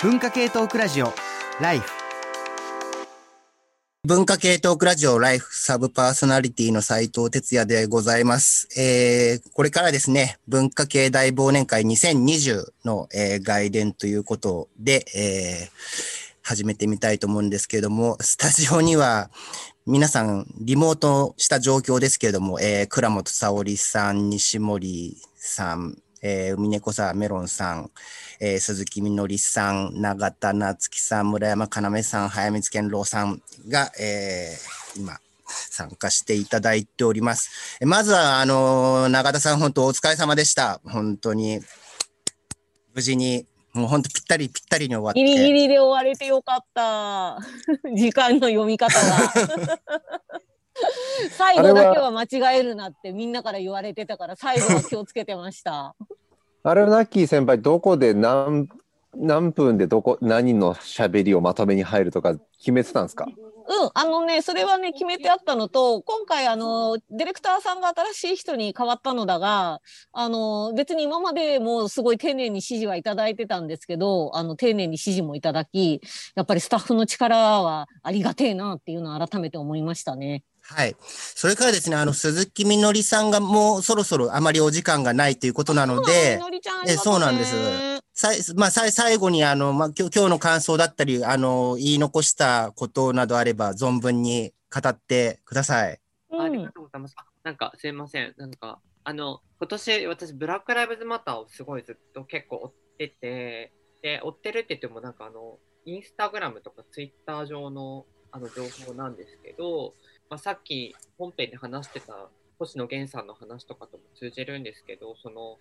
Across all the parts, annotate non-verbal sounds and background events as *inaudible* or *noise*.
文化系トークラジオライフ文化系トークラジオライフサブパーソナリティの斉藤哲也でございます。えー、これからですね、文化系大忘年会2020の、えー外伝ということで、えー始めてみたいと思うんですけれども、スタジオには皆さんリモートした状況ですけれども、えー、倉本沙織さん、西森さん、えー、海猫さん、メロンさん、えー鈴木みのりさん、永田夏樹さん、村山かなめさん、早水健郎さんが、えー今、参加していただいております。えまずは、あのー永田さん、本当お疲れ様でした。本当に、無事に、もう本当ぴったりぴったりに終わって。ギリギリで終われてよかった。*laughs* 時間の読み方が。*laughs* 最後だけは間違えるなってみんなから言われてたから最後は気をつけてました。あれナッキー先輩どこで何何分でどこ何の喋りをまとめに入るとか決めてたんですか？うん、あのね、それはね、決めてあったのと、今回、あの、ディレクターさんが新しい人に変わったのだが、あの、別に今までもすごい丁寧に指示はいただいてたんですけど、あの、丁寧に指示もいただき、やっぱりスタッフの力はありがてえなっていうのを改めて思いましたね。はい。それからですね、あの、鈴木みのりさんがもうそろそろあまりお時間がないということなのでみ、のりちゃんあえそうなんですさいまあ、さい最後に、あの、まあ、今日今日の感想だったり、あの、言い残したことなどあれば、存分に語ってください。うんありがとうございます。あなんかすいません。なんかあの今年私ブラックライブズマターをすごいずっと結構追ってて、で追ってるって言ってもなんかあのインスタグラムとかツイッター上のあの情報なんですけど、まあ、さっき本編で話してた星野源さんの話とかとも通じるんですけど、その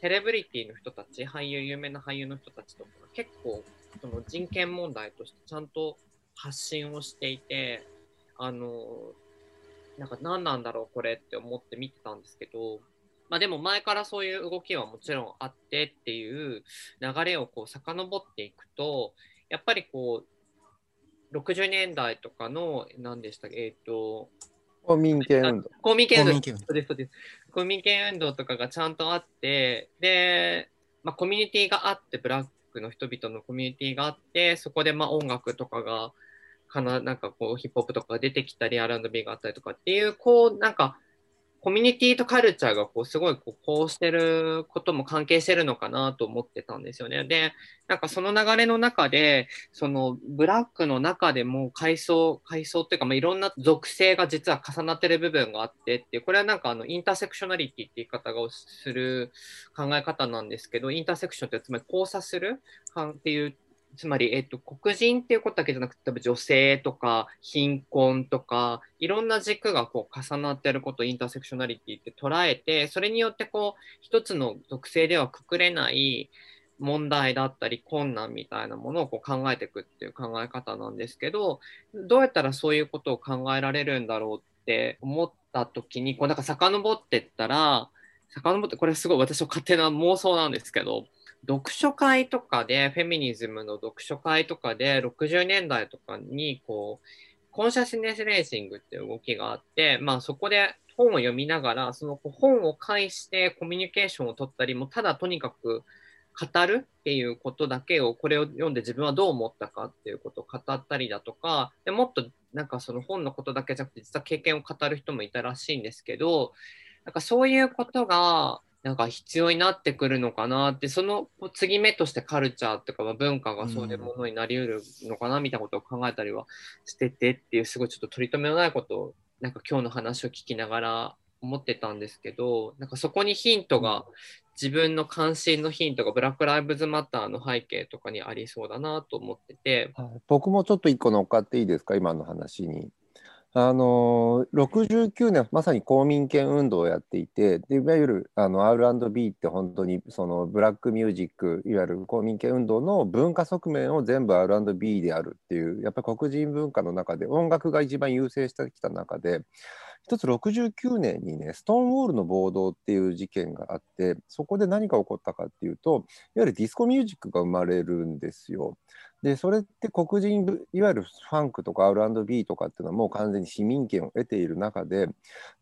セレブリティの人たち、俳優、有名な俳優の人たちとかが結構その人権問題としてちゃんと発信をしていて、あのなんか何なんだろうこれって思って見てたんですけど、まあでも前からそういう動きはもちろんあってっていう流れをこう遡っていくと、やっぱりこう、60年代とかの、何でしたっけ、えっ、と、公民権運動。公民権運動公民権運動そうです、そうです。公民権運動とかがちゃんとあって、で、まあ、コミュニティがあって、ブラックの人々のコミュニティがあって、そこでまあ音楽とかが、かな、なんかこう、ヒップホップとかが出てきたり、R&B があったりとかっていう、こう、なんか、コミュニティとカルチャーがこうすごいこうこうしてることも関係してるのかなと思ってたんですよね。で、なんかその流れの中で、そのブラックの中でも階層、階層っていうか、まあ、いろんな属性が実は重なってる部分があってって、これはなんかあのインターセクショナリティって言い方をする考え方なんですけど、インターセクションってつまり交差するっていう、つまり、えっと、黒人っていうことだけじゃなくて、例えば女性とか貧困とか、いろんな軸がこう重なってることをインターセクショナリティって捉えて、それによってこう、一つの属性ではくくれない、問題だったり困難みたいなものをこう考えていくっていう考え方なんですけどどうやったらそういうことを考えられるんだろうって思った時にこうなんか遡ってったら遡ってこれすごい私の勝手な妄想なんですけど読書会とかでフェミニズムの読書会とかで60年代とかにこうコンシャスネスレーシングっていう動きがあって、まあ、そこで本を読みながらその本を介してコミュニケーションを取ったりもただとにかく語るっていうことだけをこれを読んで自分はどう思ったかっていうことを語ったりだとかでもっとなんかその本のことだけじゃなくて実は経験を語る人もいたらしいんですけどなんかそういうことがなんか必要になってくるのかなってその継ぎ目としてカルチャーとか文化がそういうものになりうるのかなみたいなことを考えたりはしててっていうすごいちょっと取り留めのないことをなんか今日の話を聞きながら思ってたんですけどなんかそこにヒントが自分の関心のヒントがブラック・ライブズ・マターの背景とかにありそうだなと思ってて、はい。僕もちょっと一個乗っかっていいですか？今の話に。あの69年まさに公民権運動をやっていてでいわゆるあの R&B って本当にそのブラックミュージックいわゆる公民権運動の文化側面を全部 R&B であるっていうやっぱり黒人文化の中で音楽が一番優勢してきた中で一つ69年にねストーンウォールの暴動っていう事件があってそこで何が起こったかっていうといわゆるディスコミュージックが生まれるんですよ。でそれって黒人いわゆるファンクとか R&B とかっていうのはもう完全に市民権を得ている中でやっ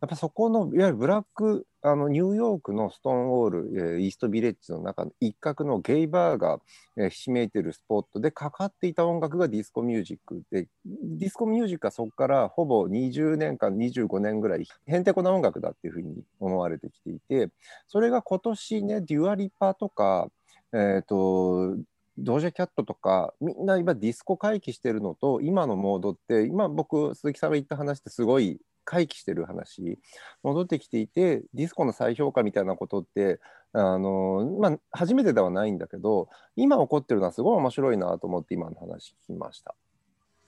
ぱそこのいわゆるブラックあのニューヨークのストーンウォール、えーイーストビレッジの中の一角のゲイバーが、えひしめいてるスポットでかかっていた音楽がディスコミュージックでディスコミュージックはそこからほぼ20年間25年ぐらいへんてこな音楽だっていうふうに思われてきていてそれが今年ね Dua Lipa とかえっ、とドジャキャットとかみんな今ディスコ回帰してるのと今のモードって今僕鈴木さんが言った話ってすごい回帰してる話戻ってきていてディスコの再評価みたいなことってあの、まあ、初めてではないんだけど今起こってるのはすごい面白いなと思って今の話聞きました。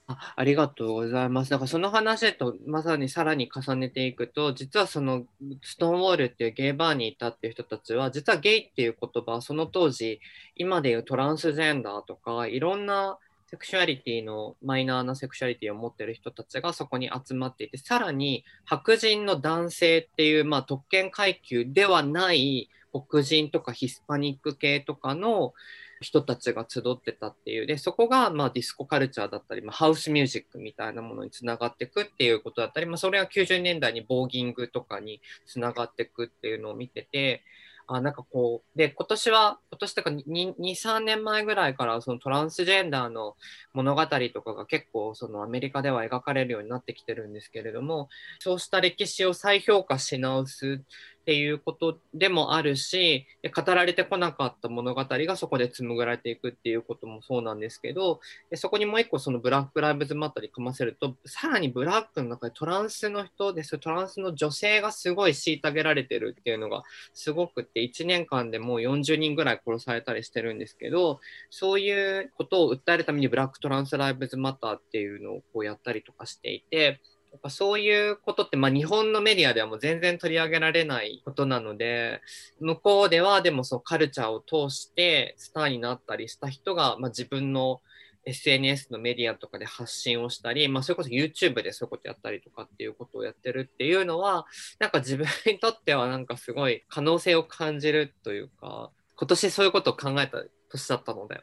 あありがとうございます。だからその話とまさにさらに重ねていくと、実はそのストーンウォールっていうゲイバーにいたっていう人たちは、実はゲイっていう言葉はその当時、今でいうトランスジェンダーとか、いろんなセクシュアリティのマイナーなセクシュアリティを持ってる人たちがそこに集まっていて、さらに白人の男性っていう、まあ、特権階級ではない黒人とかヒスパニック系とかの人たちが集ってたっていう。でそこがまあディスコカルチャーだったり、まあ、ハウスミュージックみたいなものにつながっていくっていうことだったり、まあ、それは90年代に voguing とかにつながっていくっていうのを見ててあなんかこうで今年は今年とか23年前ぐらいからそのトランスジェンダーの物語とかが結構そのアメリカでは描かれるようになってきてるんですけれどもそうした歴史を再評価し直すっていうことでもあるし語られてこなかった物語がそこで紡がれていくっていうこともそうなんですけどそこにもう一個そのブラック・ライブズ・マターに組ませるとさらにブラックの中でトランスの人ですトランスの女性がすごい虐げられてるっていうのがすごくって1年間でもう40人ぐらい殺されたりしてるんですけどそういうことを訴えるためにブラック・トランス・ライブズ・マターっていうのをこうやったりとかしていて。やっぱそういうことって、まあ、日本のメディアではもう全然取り上げられないことなので向こうではでもそのカルチャーを通してスターになったりした人が、まあ、自分の SNS のメディアとかで発信をしたり、まあ、それこそ YouTube でそういうことやったりとかっていうことをやってるっていうのはなんか自分にとってはなんかすごい可能性を感じるというか今年そういうことを考えた年だったので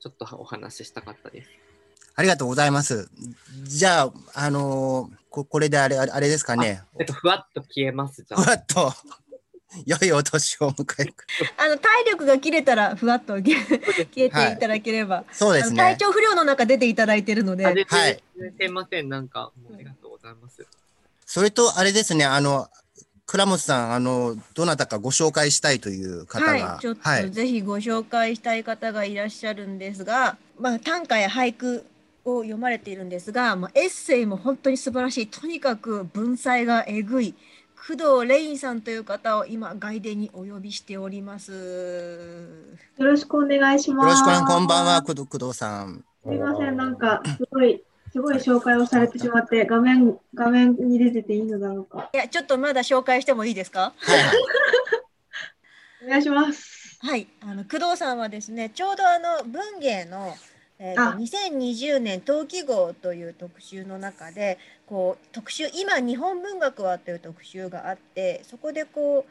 ちょっとお話ししたかったです。ありがとうございます。じゃあ、あのーここれであれ、あれですかね。えっと、ふわっと消えますじゃふあ。わっと、*laughs* 良いお年をお迎え。あの体力が切れたらふわっと消えていただければ、そうですあの体ね。調不良の中出ていただいてるので、はいすいません、なんか、もうありがとうございます。それと、あれですね、あの、倉本さん、あの、どなたかご紹介したいという方が。はい、ちょっはい。とぜひご紹介したい方がいらっしゃるんですが、まあ、短歌や俳句を読まれているんですが、まあ、エッセイも本当に素晴らしいとにかく文才がえぐい工藤レインさんという方を今外伝にお呼びしております。よろしくお願いします。よろしくお願いこんばんは、工藤工藤さん。すみません、なんか、すごい、すごい紹介をされてしまって、画面、画面に出てていいのだろうか。いやちょっとまだ紹介してもいいですか？お願いします。はい、あの工藤さんはですね、ちょうどあの文芸の、えーとあ2020年冬季号という特集の中で、こう特集今日本文学はという特集があって、そこでこ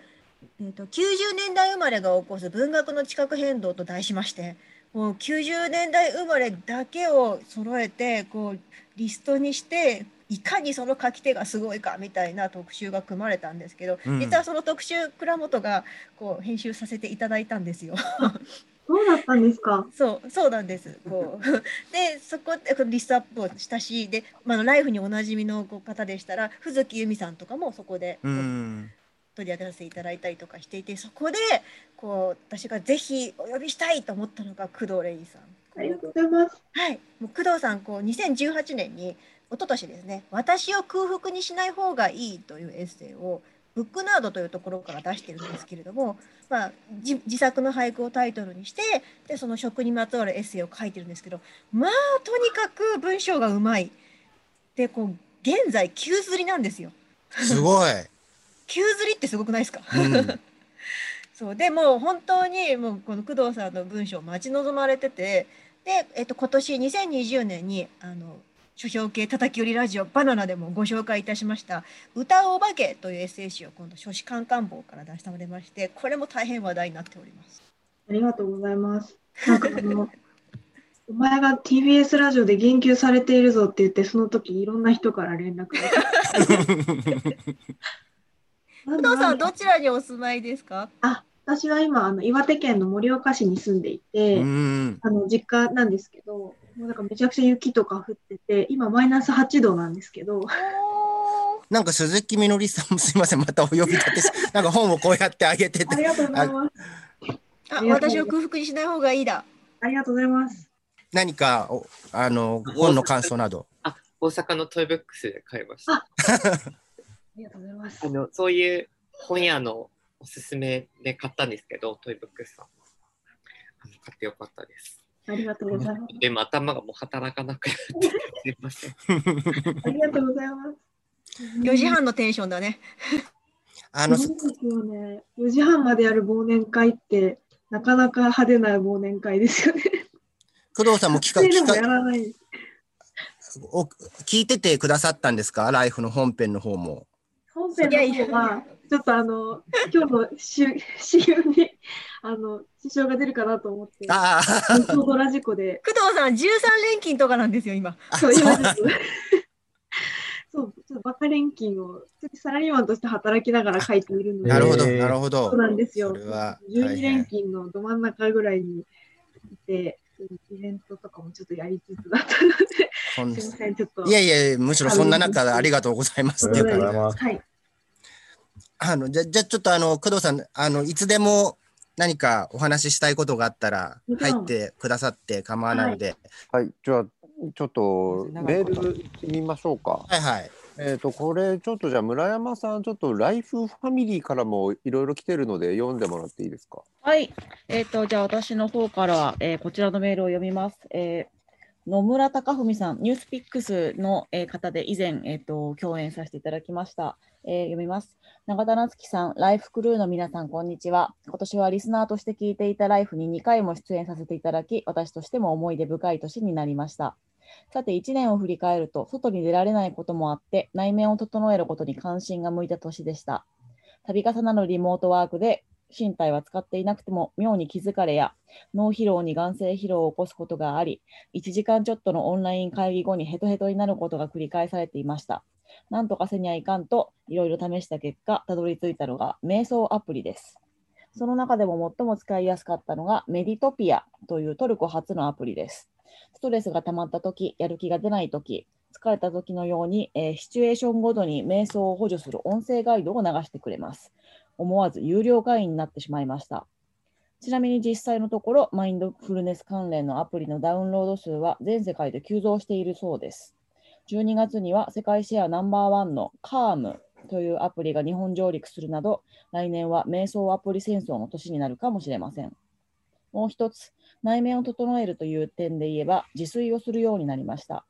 う、えー、と90年代生まれが起こす文学の地殻変動と題しまして、もう90年代生まれだけを揃えてこうリストにして。いかにその書き手がすごいかみたいな特集が組まれたんですけど、うん実はその特集倉本がこう編集させていただいたんですよ。*laughs* そうだったんですか。そうそうなんです。こう *laughs* でそこでリストアップをしたしで、まあ、ライフにおなじみのこう方でしたら藤木由美さんとかもそこで取り上げさせていただいたりとかしていてそこでこう私がぜひお呼びしたいと思ったのが工藤レインさん。ありがとうございます。はい、もう工藤さんこう2018年に一昨年ですね「私を空腹にしない方がいい」というエッセイをブックナードというところから出してるんですけれども、まあ、じ自作の俳句をタイトルにしてでその食にまつわるエッセイを書いてるんですけどまあとにかく文章がうまい。でこう現在急釣りなんですよ。すごい。*laughs* 急釣りってすごくないですか、うん *laughs* そうでもう本当にもうこの工藤さんの文章を待ち望まれててで、えっと、今年2020年にあの書評系叩き売りラジオバナナでもご紹介いたしました「歌うお化け」というエッセイ集を今度書誌カンカン坊から出してもらいましてこれも大変話題になっております。ありがとうございます。なんかあの、*laughs* お前が TBS ラジオで言及されているぞって言って、その時いろんな人から連絡が来て。工藤さん、どちらにお住まいですか？あ、私は今、あの、岩手県の盛岡市に住んでいて、うん。あの、実家なんですけど、もうなんかめちゃくちゃ雪とか降ってて、今マイナス8度なんですけど、*laughs* なんか鈴木みのりさんもすいません、またお呼び立てし、*laughs* なんか本をこうやってあげてて、ありがとうございます。あ、私を空腹にしない方がいいだ。ありがとうございます。何か、おあの、本の感想など。あ、大阪のトイブックスで買いました。あ *laughs* ありがとうございますあ。の、そういう本屋のおすすめで買ったんですけど、トイブックスさん。あの買ってよかったです。ありがとうございます。でも頭がもう働かなくなって、すいません。ありがとうございます。4時半のテンションだね。あの、そうですよね。4時半までやる忘年会って、なかなか派手な忘年会ですよね。工藤さんも聞か、聞でもやからないです。お聞いててくださったんですか？ライフの本編の方も。本編の方は、ちょっとあの、今日のし私有に、あの、支障が出るかなと思って、ああ、ちょうどラジコで、工藤さん、13連勤とかなんですよ、今。そう、今ちょっと、*laughs* そう、ちょっとバカ連勤を、サラリーマンとして働きながら書いているので、なるほど、えーなるほどそう。なんですよ。それは大12変連勤のど真ん中ぐらいにいて、イベントとかもちょっとやりつつだったので、すみません、ちょっと。いやいや、むしろそんな中、ありがとうございますっていうありがとうごか、ざいます。はい。あの、じゃ、じゃ、ちょっとあの、工藤さん、あの、いつでも何かお話ししたいことがあったら入ってくださって構わないので、はい、じゃあ、ちょっとメール見ましょうか。はいはい。えっ、と、これ、ちょっとじゃあ、村山さん、ちょっとライフファミリーからもいろいろ来てるので、読んでもらっていいですか？はい。えっ、と、じゃあ私の方から、えーこちらのメールを読みます。えー野村貴文さん、ニュースピックスの、えー方で以前、えっ、と、共演させていただきました。えー読みます。永田夏樹さん、ライフクルーの皆さん、こんにちは。今年はリスナーとして聞いていたライフに2回も出演させていただき、私としても思い出深い年になりました。さて、1年を振り返ると、外に出られないこともあって、内面を整えることに関心が向いた年でした。度重なるリモートワークで、身体は使っていなくても妙に気疲れや脳疲労に眼性疲労を起こすことがあり、1時間ちょっとのオンライン会議後にヘトヘトになることが繰り返されていました。なんとかせにゃいかんといろいろ試した結果、たどり着いたのが瞑想アプリです。その中でも最も使いやすかったのがメディトピアというトルコ発のアプリです。ストレスが溜まった時、やる気が出ない時、疲れた時のように、えーシチュエーションごとに瞑想を補助する音声ガイドを流してくれます。思わず有料会員になってしまいました。ちなみに実際のところ、マインドフルネス関連のアプリのダウンロード数は全世界で急増しているそうです。12月には世界シェアナンバーワンの CARM というアプリが日本上陸するなど、来年は瞑想アプリ戦争の年になるかもしれません。もう一つ、内面を整えるという点で言えば、自炊をするようになりました。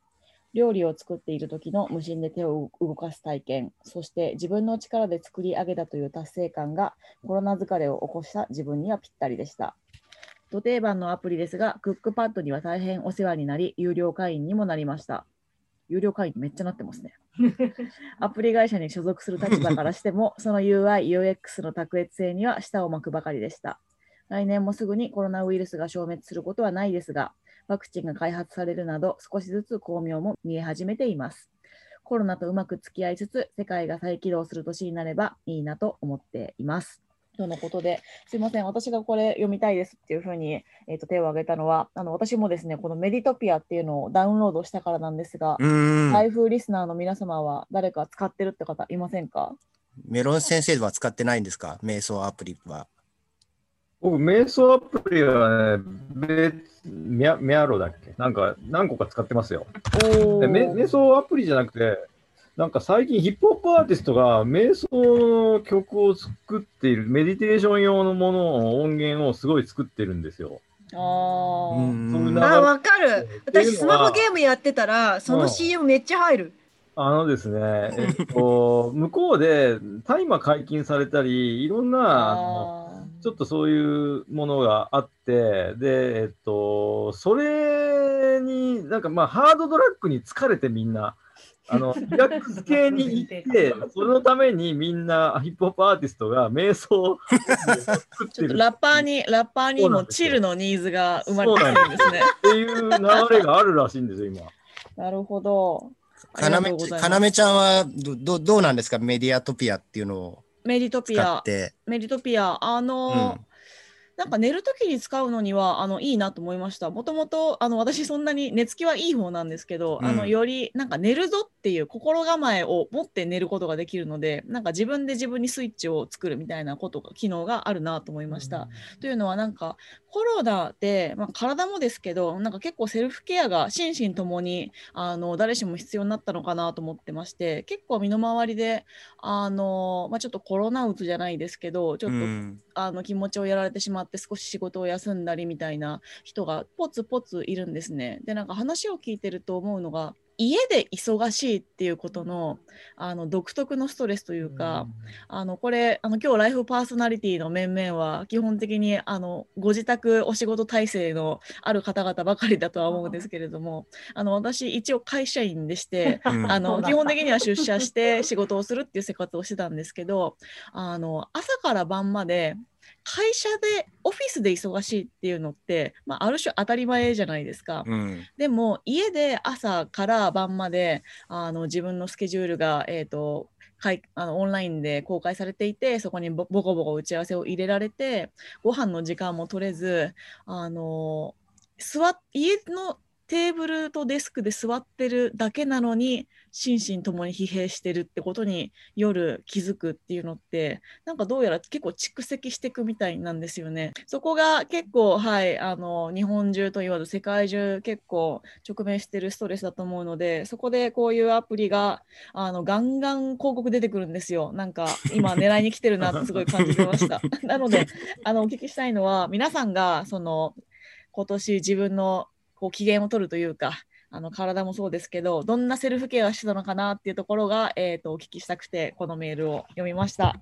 料理を作っている時の無心で手を動かす体験、そして自分の力で作り上げたという達成感がコロナ疲れを起こした自分にはぴったりでした。土定番のアプリですが、クックパッドには大変お世話になり、有料会員にもなりました。有料会員めっちゃなってますね。アプリ会社に所属する立場からしても、*laughs* その UI、UX の卓越性には舌を巻くばかりでした。来年もすぐにコロナウイルスが消滅することはないですが、ワクチンが開発されるなど、少しずつ巧妙も見え始めています。コロナとうまく付き合いつつ、世界が再起動する年になればいいなと思っています。とのことで、すいません、私がこれ読みたいですっていうふうに、えー、と手を挙げたのは、あの私もですね、このメディトピアっていうのをダウンロードしたからなんですが、うーん。台風リスナーの皆様は誰か使ってるって方いませんか？メロン先生は使ってないんですか？瞑想アプリは。僕、瞑想アプリはね、別、ミャミャロだっけ？なんか何個か使ってますよ。おでめ瞑想アプリじゃなくて、なんか最近ヒップホップアーティストが瞑想の曲を作っている、メディテーション用のものを、音源をすごい作ってるんですよ。ああ、わかる。私スマホゲームやってたら、そのうん CM めっちゃ入る。あのですね、えっと、向こうで大麻解禁されたり、いろんな、あのあちょっとそういうものがあって、で、えっと、それに、なんかまあ、ハードドラッグに疲れてみんな、あの、*laughs* リラックス系に行って、そのためにみんな、ヒップホップアーティストが瞑想を作ってる。ラッパーに、ラッパーにもチルのニーズが生まれてるんですね。っていう流れがあるらしいんですよ、今。なるほど。あかなめかなめちゃんはどどどうなんです。かメディアトピアっていうのをメディトピア使っ、て。メディトピア、あの、うんなんか寝るときに使うのにはあのいいなと思いました。もともとあの私そんなに寝つきはいい方なんですけど、あのうんよりなんか寝るぞっていう心構えを持って寝ることができるので、なんか自分で自分にスイッチを作るみたいなことが機能があるなと思いました。というのはなんかコロナで、まあ、体もですけどなんか結構セルフケアが心身ともにあの誰しも必要になったのかなと思ってまして結構身の回りであの、まあ、ちょっとコロナうつじゃないですけどちょっと、うんあの気持ちをやられてしまって少し仕事を休んだりみたいな人がポツポツいるんですね。でなんか話を聞いてると思うのが家で忙しいっていうことのあの独特のストレスというか、あのこれあの今日ライフパーソナリティの面々は基本的にあのご自宅お仕事体制のある方々ばかりだとは思うんですけれどもあの私一応会社員でしてうん。あの基本的には出社して仕事をするっていう生活をしてたんですけどあの朝から晩まで会社でオフィスで忙しいっていうのって、まあ、ある種当たり前じゃないですか。うんでも家で朝から晩まであの自分のスケジュールが、えー、とかいあのオンラインで公開されていてそこにボボコボコ打ち合わせを入れられてご飯の時間も取れずあの座っ家のテーブルとデスクで座ってるだけなのに心身ともに疲弊してるってことに夜気づくっていうのってなんかどうやら結構蓄積していくみたいなんですよね。そこが結構はいあの日本中と言わず世界中結構直面してるストレスだと思うのでそこでこういうアプリがあのガンガン広告出てくるんですよ。なんか今狙いに来てるなって *laughs* すごい感じてました。*laughs* なのであのお聞きしたいのは皆さんがその今年自分のこう機嫌を取るというかあの体もそうですけどどんなセルフケアしてたのかなっていうところが、えー、とお聞きしたくてこのメールを読みました。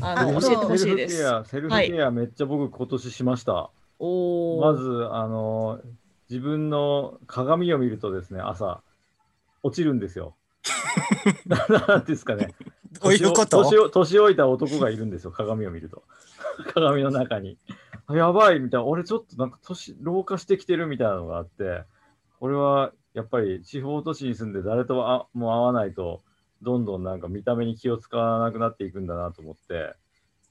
あのあ教えてほしいです。セルフケア、セルフケアめっちゃ僕今年しました。おーまず、あの、自分の鏡を見るとですね、朝、落ちるんですよ。*laughs* なんですかね。どういうこと？年を年老いた男がいるんですよ、鏡を見ると。鏡の中に。あやばいみたいな、俺ちょっとなんか年老化してきてるみたいなのがあって、これはやっぱり地方都市に住んで誰とあも会わないと、どんどんなんか見た目に気を使わなくなっていくんだなと思って、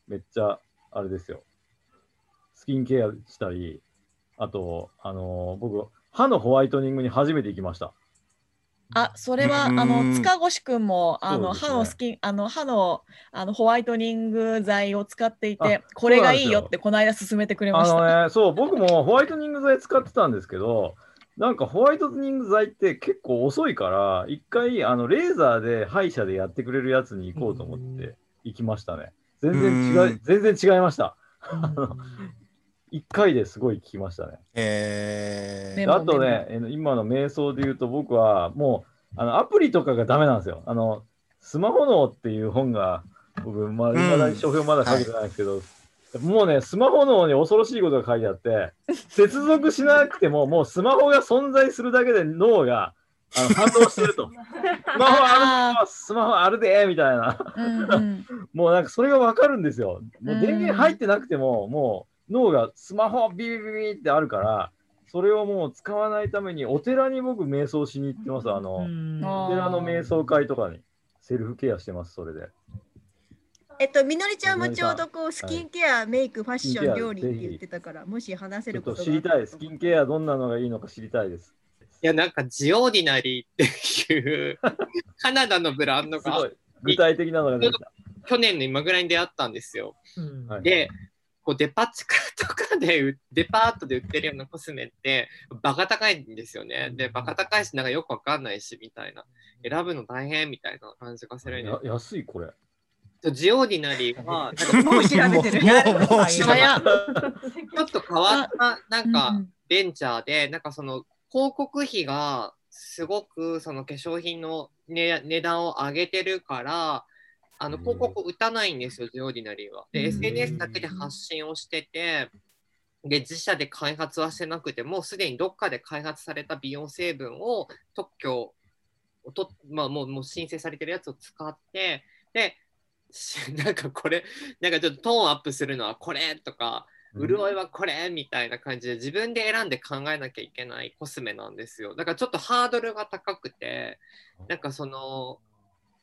めっちゃあれですよ。スキンケアしたり、あと、あのー僕、歯のホワイトニングに初めて行きました。あ、それは、あの、ん塚越くんも、あの、ね歯のスキン、あの、歯の、あの、ホワイトニング剤を使っていてあ、これがいいよよって、この間勧めてくれまあした。のね、そう、僕もホワイトニング剤使ってたんですけど、なんかホワイトニング剤って結構遅いから、一回、あの、レーザーで歯医者でやってくれるやつに行こうと思って行きましたね。全然違うい、全然違いました。*laughs* 一回ですごい効きましたね。えメモあとね、え今の瞑想で言うと僕はもうあのアプリとかがダメなんですよ。あのスマホ脳っていう本が僕、まあ、だに書評まだ書けてないんですけど、もうね、スマホ脳に恐ろしいことが書いてあって、*laughs* 接続しなくても、もうスマホが存在するだけで脳があの反応してると。*laughs* スマホあるスマホあるでみたいな。うんうん。*laughs* もうなんかそれがわかるんですよ。もう電うん源入ってなくても、もう脳がスマホビビビビってあるから、それをもう使わないためにお寺に僕瞑想しに行ってます。あの、お寺の瞑想会とかにセルフケアしてます、それで。えっと、みのりちゃんもちょうどこうスはいキンケア、メイク、ファッション、料理って言ってたから、もし話せちょっとることが知りたい。スキンケアどんなのがいいのか知りたいです。いや、なんかジオーディナリーっていうカナダのブランドがすごい。具体的なのが。去年の今ぐらいに出会ったんですよ。はいで、こうデパ地下とかで売、*laughs* デパートで売ってるようなコスメって、バカ高いんですよね。で、バカ高いし、なんかよくわかんないし、みたいな。選ぶの大変みたいな感じがするんでや安い、これ。ジオーディナリーは、*laughs* なんかもう調べてる。*laughs* ちょっと変わった、なんか、ベンチャーで、なんかその広告費がすごくその化粧品の、ね、値段を上げてるから、あのうん広告打たないんですよ、ジオーディナリーは。で、うん SNS だけで発信をしてて、で、自社で開発はしてなくても、すでにどっかで開発された美容成分を特許をと、まあ、もうもう申請されてるやつを使って、で、し *laughs* なんかこれ、なんかちょっとトーンアップするのはこれとか、潤いはこれみたいな感じで自分で選んで考えなきゃいけないコスメなんですよ。だからちょっとハードルが高くて、なんかその、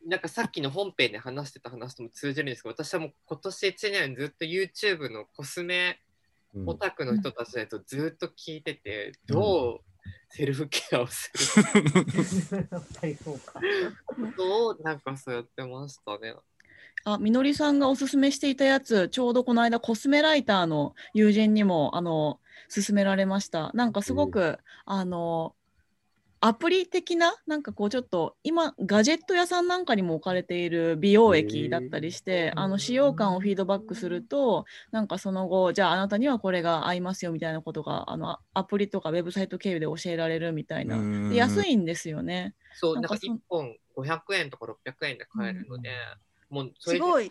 なんかさっきの本編で話してた話とも通じるんですけど私はもう今年1年ずっと YouTube のコスメうんオタクの人たちのやつをずっと聞いてて、どうセルフケアをすることをなんかそうやってましたね。あ、みのりさんがおすすめしていたやつ、ちょうどこの間コスメライターの友人にもあの勧められました。なんかすごく、あのアプリ的ななんかこうちょっと今ガジェット屋さんなんかにも置かれている美容液だったりして、あの使用感をフィードバックするとなんかその後じゃああなたにはこれが合いますよみたいなことがあのアアプリとかウェブサイト経由で教えられるみたいなうんで安いんですよね。そう、なんんかなかそ1本500円とか600円で買えるので、もうそれですごい。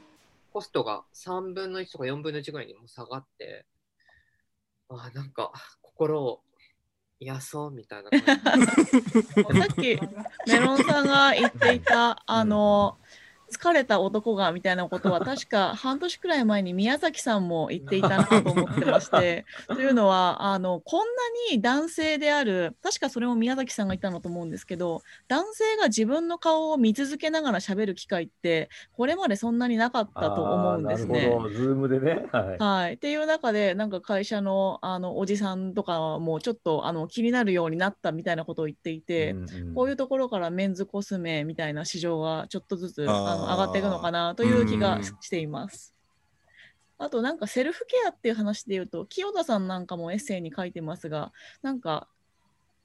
コストが3分の1とか4分の1ぐらいにもう下がって、あーなんか心を癒そうみたいな感じ。*laughs* さっきメロンさんが言っていたあの疲れた男がみたいなことは *laughs* 確か半年くらい前に宮崎さんも言っていたなと思ってまして。*laughs* というのはあのこんなに男性である確かそれも宮崎さんが言ったのと思うんですけど男性が自分の顔を見続けながら喋る機会ってこれまでそんなになかったと思うんですね。 Zoom でね。はい。はい、っていう中でなんか会社のあのおじさんとかもちょっとあの気になるようになったみたいなことを言っていて、うんうん。こういうところからメンズコスメみたいな市場がちょっとずつあの上がっていくのかなという気がうんしています。あとなんかセルフケアっていう話で言うと清田さんなんかもエッセイに書いてますがなんか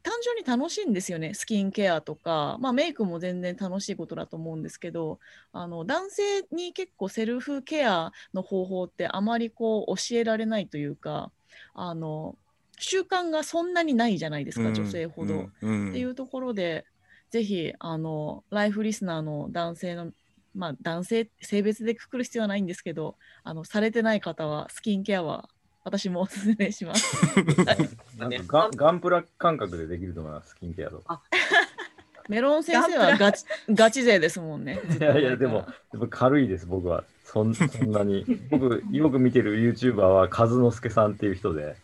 単純に楽しいんですよね。スキンケアとか、まあ、メイクも全然楽しいことだと思うんですけどあの男性に結構セルフケアの方法ってあまりこう教えられないというかあの習慣がそんなにないじゃないですか、女性ほど。うん。っていうところで、ぜひあのライフリスナーの男性の、まあ、男性性別でくくる必要はないんですけどあのされてない方はスキンケアは私もおすすめします。*laughs* なんかガン *laughs* ガンプラ感覚でできると思います、スキンケアとか。*laughs* メロン先生はガチガチ勢ですもんね。いやいや、でも、やっぱ軽いです、僕は。そんそんなに。僕、よく見てる YouTuber は、和之助さんっていう人で、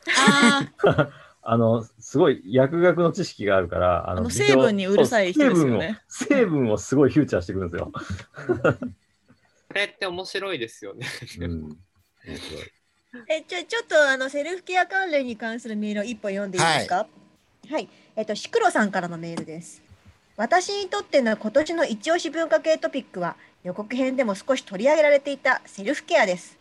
ああの、すごい薬学の知識があるから、ああの美容成分にうるさい人ですよね。成分を、成分をすごいフューチャーしてくるんですよ。これって面白いですよね。うん。面白い。えちょちょっとあのセルフケア関連に関するメールを一本読んでいいですか？はい、えっとシクロさんからのメールです。私にとっての今年の一押し文化系トピックは予告編でも少し取り上げられていたセルフケアです。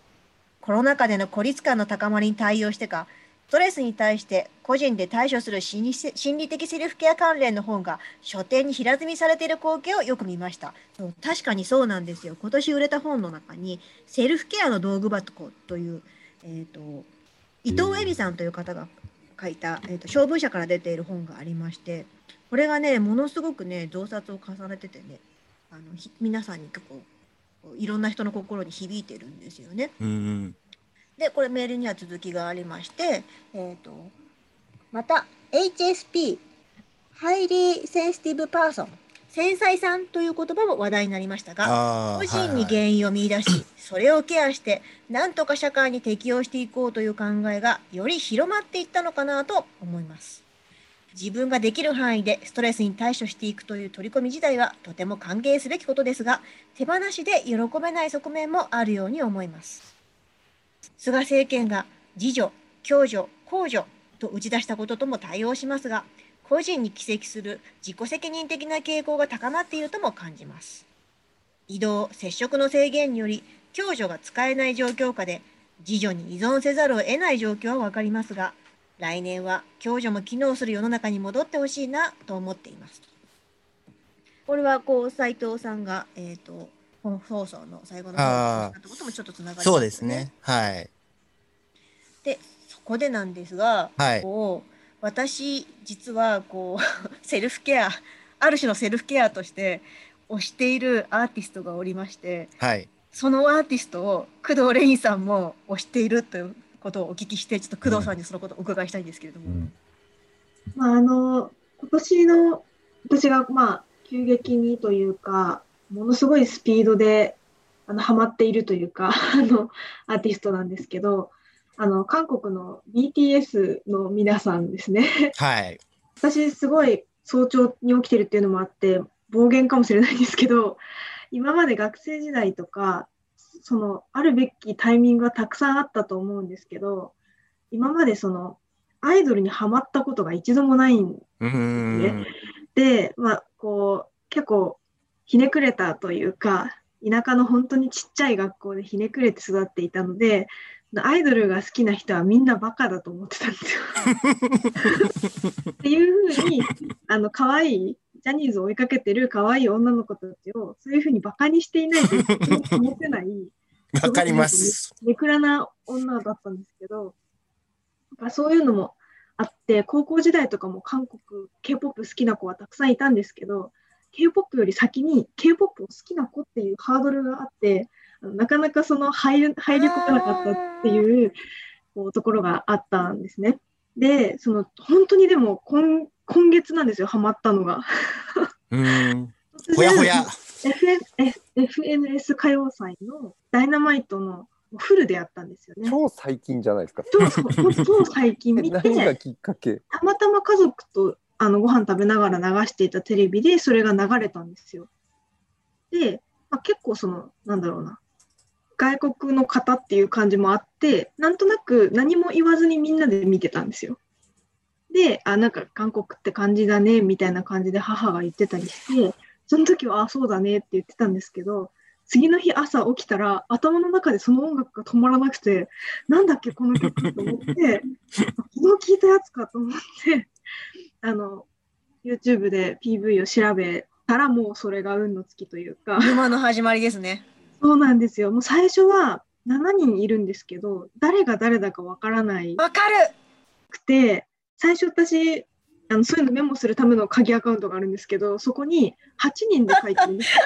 コロナ禍での孤立感の高まりに対応してかスストレスに対して個人で対処する心理心理的セルフケア関連の本が書店に平積みされている光景をよく見ました。そう確かにそうなんですよ。今年売れた本の中にセルフケアの道具箱というえー、と伊藤絵美さんという方が書いた、えー、と晶文社から出ている本がありましてこれがねものすごくね増刷を重ねててねあの皆さんに結構いろんな人の心に響いてるんですよね。うん。でこれメールには続きがありまして、えー、とまた HSP Highly Sensitive Person繊細さんという言葉も話題になりましたが個人に原因を見出し、それをケアしてなんとか社会に適応していこうという考えがより広まっていったのかなと思います。自分ができる範囲でストレスに対処していくという取り込み自体はとても歓迎すべきことですが手放しで喜べない側面もあるように思います菅政権が自助共助公助と打ち出したこととも対応しますが個人に寄責する自己責任的な傾向が高まっているとも感じます。移動接触の制限により共助が使えない状況下で自助に依存せざるを得ない状況は分かりますが来年は共助も機能する世の中に戻ってほしいなと思っています。これはこう斉藤さんが、えー、と本放送の最後のこともちょっとつながりますそうですね。はい。でそこでなんですが、はいこう私実はこう *laughs* セルフケアある種のセルフケアとして推しているアーティストがおりましてはい。そのアーティストを工藤レインさんも推しているということをお聞きしてちょっと工藤さんにそのことをお伺いしたいんですけれども。まあ、あの、今年の、私が、まあ、急激にというか、ものすごいスピードで、あの、ハマっているというか、*laughs* あの、アーティストなんですけど、あの、韓国の BTS の皆さんですね。はい。私、すごい早朝に起きてるっていうのもあって、暴言かもしれないんですけど、今まで学生時代とか、その、あるべきタイミングがたくさんあったと思うんですけど、今までその、アイドルにハマったことが一度もないんうん。で、まあ、こう、結構、ひねくれたというか、田舎の本当にちっちゃい学校でひねくれて育っていたので、アイドルが好きな人はみんなバカだと思ってたんですよ。*laughs* っていうふうに、あの、可愛い、ジャニーズを追いかけてる可愛い女の子たちを、そういうふうにバカにしていないと保てない、わかります。ネクラな女だったんですけど、そういうのもあって、高校時代とかも韓国、K-POP 好きな子はたくさんいたんですけど、K-POP より先に K-POP を好きな子っていうハードルがあって、なかなかその入る入り込めなかったっていうこうところがあったんですね。で、その本当にでも今今月なんですよ、ハマったのが。うん。ほやほや。FNS 歌謡祭のダイナマイトのフルでやったんですよね。超最近じゃないですか。そうそう、超最近見て、*laughs* きっかけ？たまたま家族とあのご飯食べながら流していたテレビでそれが流れたんですよ。で、まあ、結構その、なんだろうな、外国の方っていう感じもあって、なんとなく何も言わずにみんなで見てたんですよ。で、あ、なんか韓国って感じだね、みたいな感じで母が言ってたりして、その時は、あ、そうだねって言ってたんですけど、次の日朝起きたら頭の中でその音楽が止まらなくて、なんだっけ、この曲と思って、*laughs* 昨日聞いたやつかと思って、あの、YouTube で PV を調べたらもうそれが運の尽きというか、沼の始まりですね。そうなんですよ。もう最初は7人いるんですけど、誰が誰だかわからないわかるくて、最初私、あのそういうのメモするための鍵アカウントがあるんですけど、そこに8人で書いてるんですよ。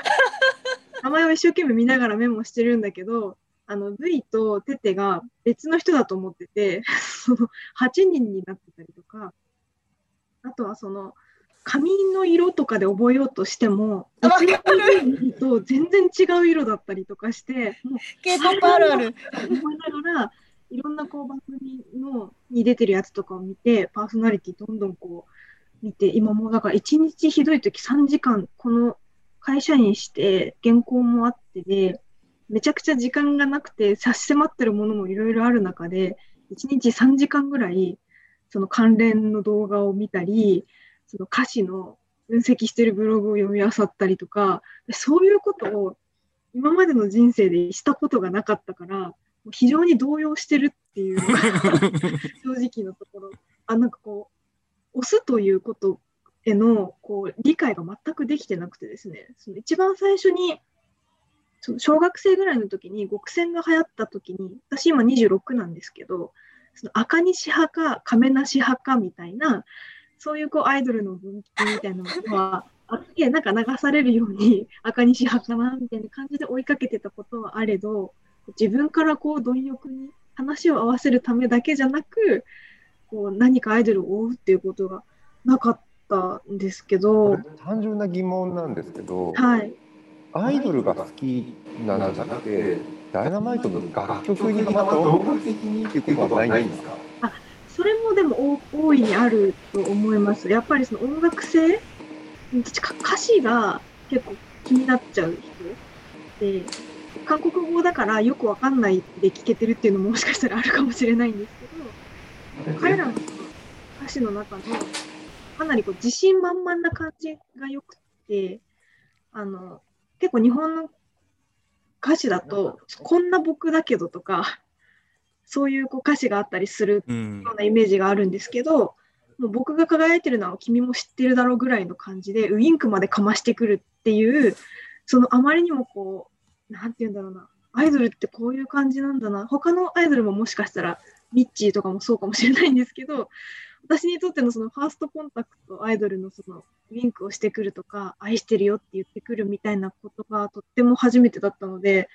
*laughs* 名前を一生懸命見ながらメモしてるんだけど、あの V とテテが別の人だと思ってて、その8人になってたりとか、あとはその髪の色とかで覚えようとしても、別のると全然違う色だったりとかして、もう K-POP あるある。思いながら、いろんなこう番組のに出てるやつとかを見て、パーソナリティどんどんこう見て、今もうだから1日ひどい時3時間、この会社員して原稿もあってで、めちゃくちゃ時間がなくて差し迫ってるものもいろいろある中で、1日3時間ぐらい、その関連の動画を見たり、その歌詞の分析してるブログを読み漁ったりとか、そういうことを今までの人生でしたことがなかったから、非常に動揺してるっていうのが *laughs* 正直なところ。あ、なんかこう、押すということへのこう理解が全くできてなくてですね、その一番最初に、その小学生ぐらいの時に極戦が流行った時に、私今26なんですけど、その赤西派か亀梨派かみたいな、そういうこうアイドルの分岐みたいなのがあって、なんか流されるように赤西派かなみたいな感じで追いかけてたことはあれど、自分からこう貪欲に話を合わせるためだけじゃなく、こう何かアイドルを追うっていうことがなかったんですけど、単純な疑問なんですけど、はい。アイドルが好きなんじゃなくて、ダイナマイトの楽曲にまた音楽的にっていうことはないんですか？それもでも大大いにあると思います。やっぱりその音楽性？歌詞が結構気になっちゃう人。で、韓国語だからよくわかんないで聞けてるっていうのももしかしたらあるかもしれないんですけど、彼らの歌詞の中のかなりこう自信満々な感じが良くて、あの、結構日本の歌詞だと、こんな僕だけどとか、*laughs* そういうこう歌詞があったりするうん。ようなイメージがあるんですけど、もう僕が輝いてるのは君も知ってるだろうぐらいの感じで、ウインクまでかましてくるっていう、そのあまりにもこう、なんて言うんだろうな、アイドルってこういう感じなんだな、他のアイドルももしかしたら、ミッチーとかもそうかもしれないんですけど、私にとってのそのファーストコンタクトアイドルのそのウィンクをしてくるとか、愛してるよって言ってくるみたいなことがとっても初めてだったので、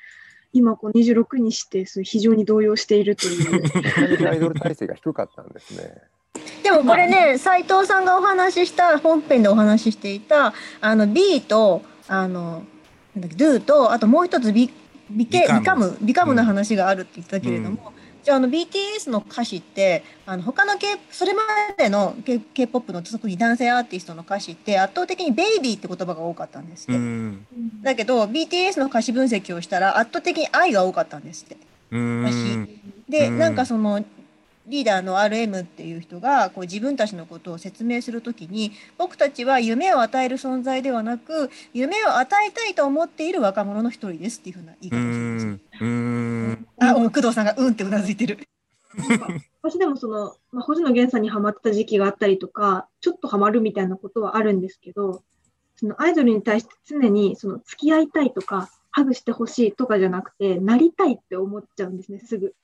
今こう26にしてそう非常に動揺しているという。アイドル体制が低かったんですね。でもこれね、斉藤さんがお話しした、本編でお話ししていた、あの B と、あの、なんだっけ、Do と、あともう一つビビケビカムビカム、ビカムの話があるって言ってたけれども、じゃああの BTS の歌詞ってあの他の K それまでの K- K-POP の特に男性アーティストの歌詞って圧倒的に「ベイビー」って言葉が多かったんですって、うん。だけど BTS の歌詞分析をしたら圧倒的に愛が多かったんですってうん。で、うんなんかそのリーダーの RM っていう人がこう自分たちのことを説明するときに僕たちは夢を与える存在ではなく夢を与えたいと思っている若者の一人ですっていうふうな言い方をするんですよ。うん。あ、お工藤さんがうんってうなずいてる。*laughs* 私でもその、まあ、星野源さんにハマってた時期があったりとか、ちょっとハマるみたいなことはあるんですけど、そのアイドルに対して常にその付き合いたいとか、ハグしてほしいとかじゃなくて、なりたいって思っちゃうんですね、すぐ。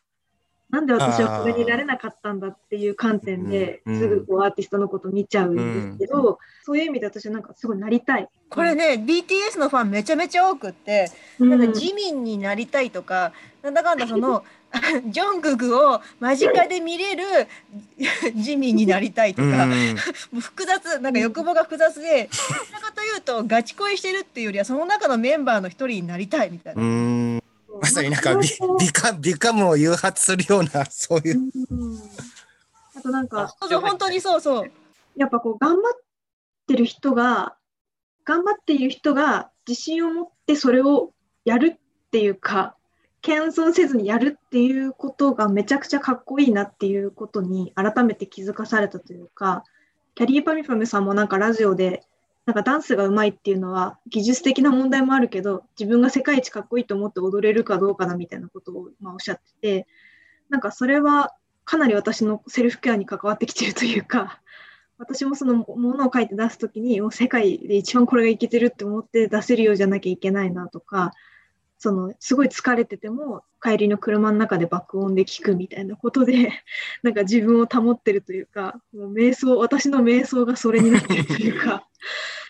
なんで私はこれになれなかったんだっていう観点で、うんすぐこうアーティストのこと見ちゃうんですけど、そういう意味で私はなんかすごいなりたい。これね、BTS のファンめちゃめちゃ多くって、うん、なんか自民になりたいとか、なんだかんだその、*laughs* ジョングクを間近で見れる *laughs* 自民になりたいとうか、ん。も *laughs* う複雑、なんか欲望が複雑で、どちらかというとガチ恋してるっていうよりは、その中のメンバーの一人になりたいみたいな。うん。まさになんかビカビカムを誘発するような *laughs* そういう。うんあとなんか、そうそう、本当にそうそう。やっぱこう頑張ってる人が、頑張っている人が自信を持ってそれをやるっていうか、謙遜せずにやるっていうことがめちゃくちゃかっこいいなっていうことに改めて気づかされたというか、キャリーパミュパミュさんもなんかラジオで、なんかダンスがうまいっていうのは技術的な問題もあるけど、自分が世界一かっこいいと思って踊れるかどうかなみたいなことをまあおっしゃってて、なんかそれはかなり私のセルフケアに関わってきてるというか、私もそのものを書いて出すときに、もう世界で一番これがいけてるって思って出せるようじゃなきゃいけないなとか、そのすごい疲れてても帰りの車の中で爆音で聞くみたいなことで、*laughs* なんか自分を保ってるというか、もう瞑想、私の瞑想がそれになってるというか、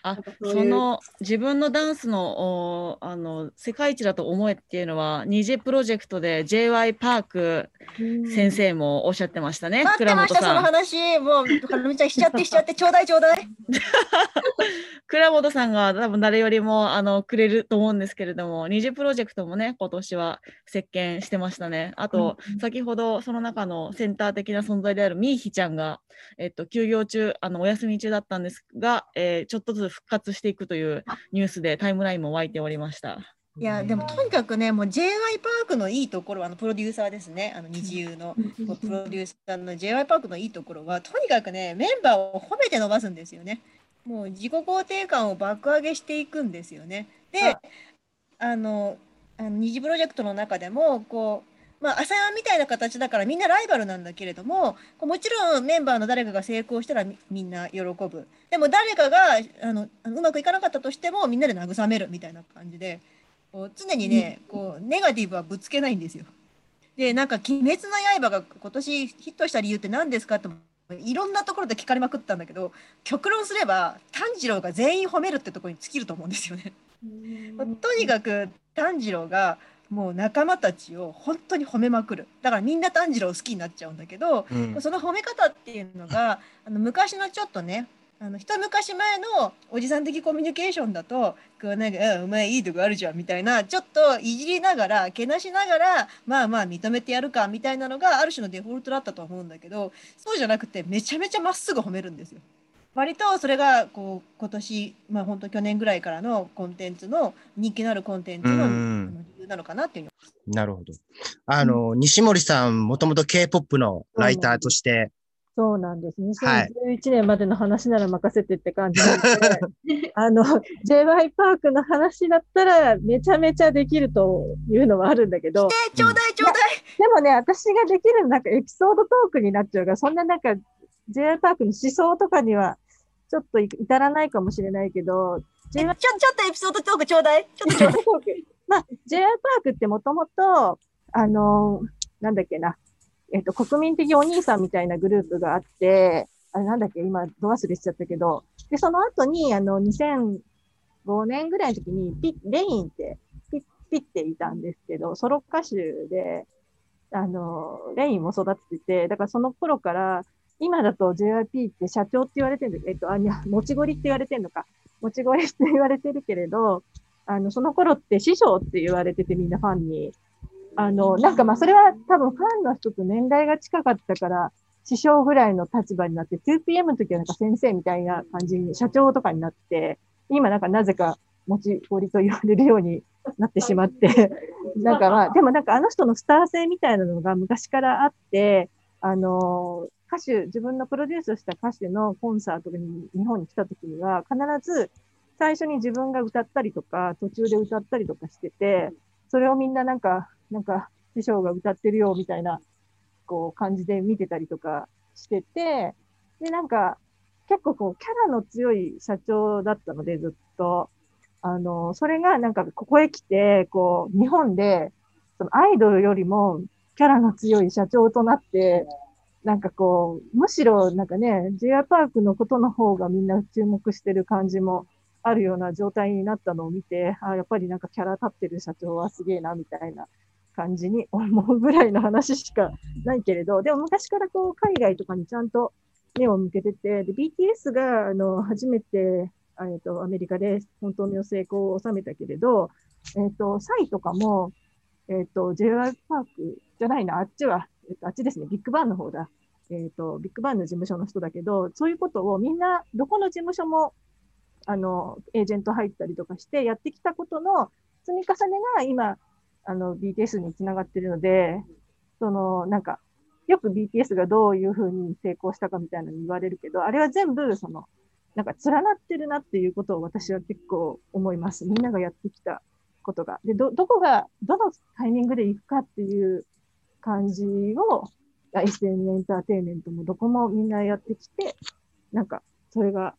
あその自分のダンスのおあの世界一だと思えっていうのは二次プロジェクトで J.Y. パーク先生もおっしゃってましたね、待って倉ました、その。話。もう、はるみちゃんしちゃってしちゃって、ちょうだいちょうだい。*laughs* 倉本さんが多分誰よりもあのくれると思うんですけれども、二次プロジェクトもね、今年は席巻してましたね。あと、先ほどその中のセンター的な存在であるミーヒちゃんが、えっと、休業中、あのお休み中だったんですが、えーちょっとずつ復活していくというニュースでタイムラインも湧いておりました。いや、でもとにかくね、もう J.Y. パークのいいところは、あのプロデューサーですね、あの二次優の。プロデューサーの J.Y. パークのいいところは、とにかくね、メンバーを褒めて伸ばすんですよね。もう自己肯定感を爆上げしていくんですよね。で、あの、あの二次プロジェクトの中でも、こう、まあ、朝山みたいな形だからみんなライバルなんだけれども、もちろんメンバーの誰かが成功したらみみんな喜ぶ。でも誰かがあのうまくいかなかったとしてもみんなで慰めるみたいな感じで、こう常にね、こうネガティブはぶつけないんですよ。で、なんか、鬼滅の刃が今年ヒットした理由って何ですかって、いろんなところで聞かれまくったんだけど、極論すれば、炭治郎が全員褒めるってところに尽きると思うんですよね。とにかく炭治郎がもう仲間たちを本当に褒めまくる。だからみんな炭治郎好きになっちゃうんだけど、うんその褒め方っていうのが、あの昔のちょっとね、あの一昔前のおじさん的コミュニケーションだと、こうなんか、うんお前いいとこあるじゃんみたいな、ちょっといじりながら、けなしながら、まあまあ認めてやるかみたいなのがある種のデフォルトだったと思うんだけど、そうじゃなくてめちゃめちゃまっすぐ褒めるんですよ。割とそれがこう今年、まあ本当去年ぐらいからのコンテンツの人気のあるコンテンツの理由なのかなっていうのなるほど。あの、西森さん、もともと K-POP のライターとして、そうなんです。はい2011年までの話なら任せてって感じなので、*laughs* あの、J.Y. パークの話だったらめちゃめちゃできるというのはあるんだけど、えちょうだいちょうだいでもね、私ができるなんかエピソードトークになっちゃうから、そんななんか J.Y. パークの思想とかにはちょっとい至らないかもしれないけど、えちょちょっとエピソードトークちょうだい。ちょっとちょうだい。*laughs* まあ、J.I. パークってもともと、あのーなんだっけな、えっと、国民的お兄さんみたいなグループがあって、あれなんだっけ、今、ど忘れしちゃったけど、で、その後に、あの、2005年ぐらいの時に、ピレインって、ピピっていたんですけど、ソロ歌手で、あの、レインも育ててて、だからその頃から、今だと JYP って社長って言われてるんだけど、えっと、あ、いや、もちごりって言われてるのか。もちごりって言われてるけれど、あの、その頃って師匠って言われててみんなファンに。あの、なんかまあ、それは多分ファンの人と年代が近かったから、師匠ぐらいの立場になって、2PM の時はなんか先生みたいな感じに、社長とかになって、今なんかなぜか持ち寄りと言われるようになってしまって、*laughs* なんかまあ、でもなんかあの人のスター性みたいなのが昔からあって、あの、歌手、自分のプロデュースした歌手のコンサートに日本に来た時には、必ず最初に自分が歌ったりとか、途中で歌ったりとかしてて、それをみんななんか、なんか、師匠が歌ってるよ、みたいな、こう、感じで見てたりとかしてて、で、なんか、結構こう、キャラの強い社長だったので、ずっと。あの、それがなんか、ここへ来て、こう、日本で、そのアイドルよりも、キャラの強い社長となって、なんかこう、むしろなんかね、j r パークのことの方がみんな注目してる感じもあるような状態になったのを見て、あやっぱりなんかキャラ立ってる社長はすげえな、みたいな感じに思うぐらいの話しかないけれど、でも昔からこう、海外とかにちゃんと目を向けてて、で、BTS が、あの、初めて、えっと、アメリカで本当の成功を収めたけれど、えっと、サイとかも、えっと、JR パークじゃないな、あっちは、えっと、あっちですね、ビッグバンの方だ。えっと、ビッグバンの事務所の人だけど、そういうことをみんな、どこの事務所も、あの、エージェント入ったりとかしてやってきたことの積み重ねが今、あの、BTS につながってるので、その、なんか、よく BTS がどういうふうに成功したかみたいなの言われるけど、あれは全部、その、なんか連なってるなっていうことを私は結構思います。みんながやってきたことが。で、ど、どこが、どのタイミングで行くかっていう感じを、SN エンターテインメントもどこもみんなやってきて、なんか、それが、